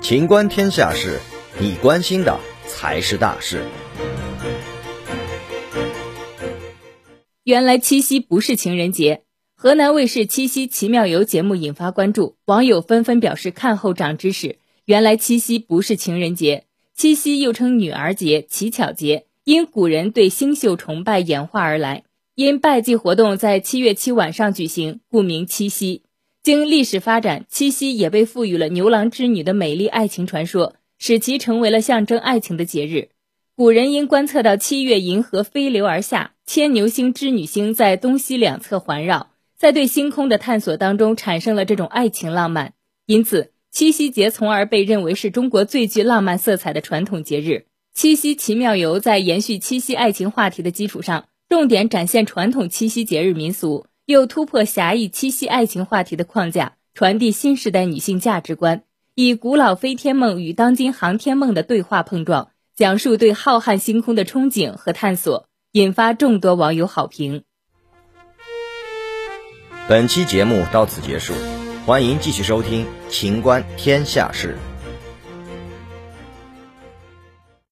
情观天下事，你关心的才是大事。原来七夕不是情人节。河南卫视《七夕奇妙游》节目引发关注，网友纷纷表示看后长知识。原来七夕不是情人节，七夕又称女儿节、乞巧节，因古人对星宿崇拜演化而来。因拜祭活动在七月七晚上举行，故名七夕。经历史发展，七夕也被赋予了牛郎织女的美丽爱情传说，使其成为了象征爱情的节日。古人因观测到七月银河飞流而下，牵牛星、织女星在东西两侧环绕。在对星空的探索当中，产生了这种爱情浪漫，因此七夕节从而被认为是中国最具浪漫色彩的传统节日。七夕奇妙游在延续七夕爱情话题的基础上，重点展现传统七夕节日民俗，又突破狭义七夕爱情话题的框架，传递新时代女性价值观，以古老飞天梦与当今航天梦的对话碰撞，讲述对浩瀚星空的憧憬和探索，引发众多网友好评。本期节目到此结束，欢迎继续收听《秦观天下事》。